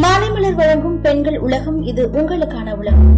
மாலைமலர் வழங்கும் பெண்கள் உலகம் இது உங்களுக்கான உலகம்.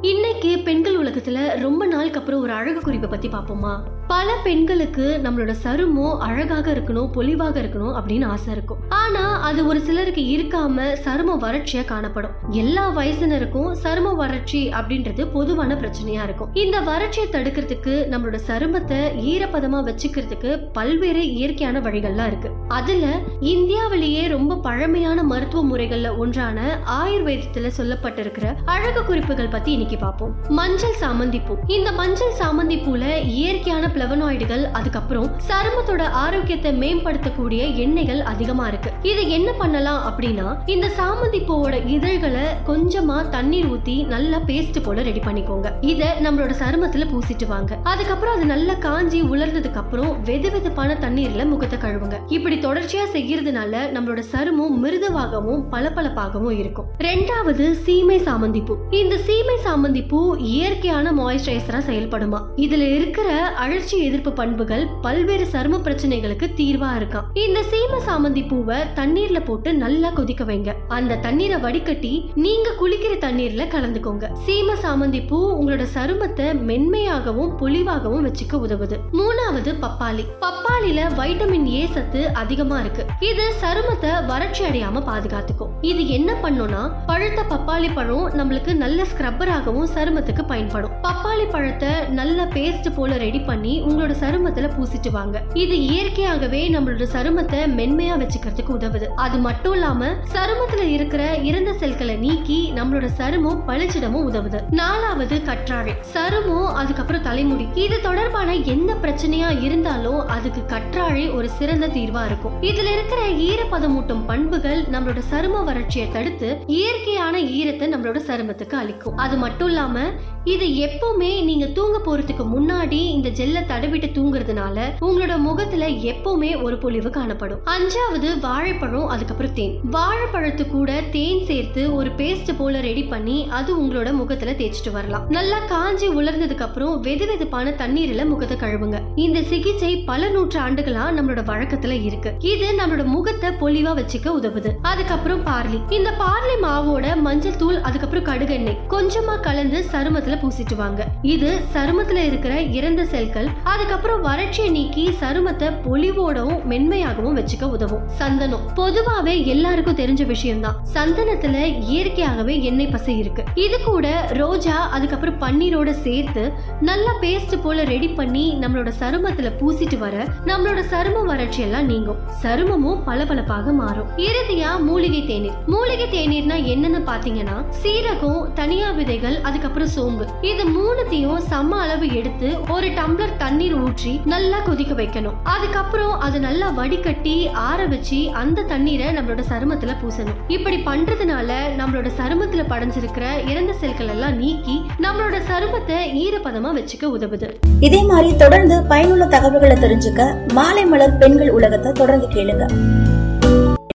இன்னைக்கு பெண்கள் உலகத்துல ரொம்ப நாளுக்கு அப்புறம் ஒரு அழகு குறிப்பை பத்தி பார்ப்போமா? பல பெண்களுக்கு நம்மளோட சருமம் அழகாக இருக்கணும் பொலிவாக இருக்கணும் அப்படின்னு ஆசை இருக்கும். ஆனா அது ஒரு சிலருக்கு இருக்காம சரும வறட்சியா காணப்படும். எல்லா வயசினருக்கும் சரும வறட்சி அப்படின்றது பொதுவான பிரச்சனையா இருக்கும். இந்த வறட்சியை தடுக்கிறதுக்கு நம்மளோட சருமத்தை ஈரப்பதமா வச்சுக்கிறதுக்கு பல்வேறு இயற்கையான வழிகள்லாம் இருக்கு. அதுல இந்தியாவிலேயே ரொம்ப பழமையான மருத்துவ முறைகள்ல ஒன்றான ஆயுர்வேதத்துல சொல்லப்பட்டிருக்கிற அழகு குறிப்புகள் பத்தி இன்னைக்கு பார்ப்போம். மஞ்சள் சாமந்தி பூ இந்த மஞ்சள் சாமந்தி பூல இயற்கையான பிளவனாய்டுகள் அதுக்கப்புறம் சருமத்தோட ஆரோக்கியத்தை மேம்படுத்தக்கூடிய எண்ணெய்கள் அதிகமா இருக்கு. இது என்ன பண்ணலாம் அப்படின்னா இந்த சாமந்தி பூவோட இதழ்களை கொஞ்சமா தண்ணீர் ஊத்தி நல்லா பேஸ்ட் போல ரெடி பண்ணிக்கோங்க. இத நம்மளோட சருமத்துல பூசிட்டு வாங்க. அதுக்கப்புறம் அது நல்லா காஞ்சி உலர்ந்ததுக்கு அப்புறம் வெது வெதுப்பான தண்ணீர்ல முகத்தை கழுவுங்க. இப்படி தொடர்ச்சியா செய்யறதுனால நம்மளோட சருமம் மிருதுவாகவும் பளபளப்பாகவும் இருக்கும். ரெண்டாவது சீமை சாமந்தி பூ இந்த சீமை சாமந்தி பூ இயற்கை இயற்கையான மாய்ஸ்சரைசரா செயல்படுமா? இதுல இருக்கிற அழற்சி எதிர்ப்பு பண்புகள் பல்வேறு சரும பிரச்சனைகளுக்கு தீர்வா இருக்காம். இந்த சீம சாமந்தி பூவை தண்ணீர்ல போட்டு நல்லா கொதிக்க வைங்க. அந்த தண்ணீரை வடிகட்டி நீங்க குளிக்கிற தண்ணீர்ல கலந்துக்கோங்க. சீம சாமந்தி பூ உங்களோட சருமத்தை மென்மையாகவும் பொலிவாகவும் வச்சுக்க உதவுது. மூணாவது பப்பாளி. பப்பாளில வைட்டமின் ஏ சத்து அதிகமா இருக்கு. இது சருமத்தை வறட்சி அடையாம பாதுகாத்துக்கும். இது என்ன பண்ணும்னா பழுத்த பப்பாளி பழம் நம்மளுக்கு நல்ல ஸ்க்ரப்பராகவும் சருமத்துக்கு பயன்படும். பப்பாளி பழத்தை நல்ல பேஸ்ட் போல ரெடி பண்ணி உங்களோட சருமத்துல பூசிட்டு வாங்க. இது இயற்கையாகவே நம்மளோட சருமத்தை மென்மையா வச்சுக்கிறதுக்கு உதவுது. அது மட்டும் இல்லாம சருமத்துல இருக்கிற இறந்த செல்களை நீக்கி நம்மளோட சருமம் பளிச்சிடமும் உதவுது. நாலாவது கற்றாழை. சருமம் அதுக்கப்புறம் தலைமுடி. இது தொடர்பான எந்த பிரச்சனையா இருந்தாலும் அதுக்கு கற்றாழை ஒரு சிறந்த தீர்வா இருக்கும். இதுல இருக்கிற ஈரப்பதமூட்டும் பண்புகள் நம்மளோட சரும வறட்சியை தடுத்து இயற்கையான ஈரத்தை நம்மளோட சருமத்துக்கு அளிக்கும். அது மட்டும் இல்லாம இது எப்பவுமே நீங்க தூங்க போறதுக்கு முன்னாடி இந்த ஜெல்லை தடவிட்டு தூங்குறதுனால உங்களோட முகத்துல எப்பவுமே ஒரு பொலிவு காணப்படும். அஞ்சாவது வாழைப்பழம் அதுக்கப்புறம் தேன். வாழைப்பழத்து கூட தேன் சேர்த்து ஒரு பேஸ்ட் போல ரெடி பண்ணி அது உங்களோட முகத்துல தேய்ச்சிட்டு வரலாம். நல்லா காஞ்சி உலர்ந்ததுக்கு அப்புறம் வெது வெதுப்பான தண்ணீர்ல முகத்தை கழுவுங்க. இந்த சிகிச்சை பல நூற்று ஆண்டுகளா நம்மளோட வழக்கத்துல இருக்கு. இது நம்மளோட முகத்தை பொலிவா வச்சுக்க உதவுது. அதுக்கப்புறம் பார்லி. இந்த பார்லி மாவோட மஞ்சள் தூள் அதுக்கப்புறம் கடுகெண்ணெய் கொஞ்சமா கலந்து சருமத்துல பூசி வாங்க இது சருமத்துல இருக்கிற இறந்த செல்கள் அதுக்கப்புறம் வறட்சியை நீக்கி சருமத்தை பொலிவோடவும் மென்மையாகவும் வச்சுக்க உதவும். சந்தனம். பொதுவாவே எல்லாருக்கும் தெரிஞ்ச விஷயம்தான். சந்தனத்துல இயற்கையாகவே எண்ணெய் பசை இருக்கு. இது கூட ரோஜா அதுக்கப்புறம் பன்னீரோட சேர்த்து நல்லா பேஸ்ட் போல ரெடி பண்ணி நம்மளோட சருமத்துல பூசிட்டு வர நம்மளோட சரும வறட்சி எல்லாம் நீங்கும். சருமமும் பளபளப்பாக மாறும். இறுதியா மூலிகை தேநீர். மூலிகை தேநீர்னா என்னன்னு பாத்தீங்கன்னா சீரகம் தனியா விதைகள் அதுக்கப்புறம் சோம்பு. இது மூணுத்தையும் சம அளவு எடுத்து ஒரு டம்ளர் தண்ணீர் ஊற்றி நல்லா கொதிக்க வைக்கணும். அதுக்கப்புறம் அது நல்லா வடிகட்டி ஆற வச்சு அந்த தண்ணீரை நம்மளோட சருமத்துல பூசணும். இப்படி பண்றதுனால நம்மளோட சருமத்துல படைஞ்சிருக்கிற இறந்த செல்கள் எல்லாம் நீக்கி நம்மளோட சருமத்தை ஈரப்பதமா வச்சுக்க உதவுது. இதே மாதிரி தொடர்ந்து பயனுள்ள தகவல்களை தெரிஞ்சுக்க மாலை மலர் பெண்கள் உலகத்தை தொடர்ந்து கேளுங்க.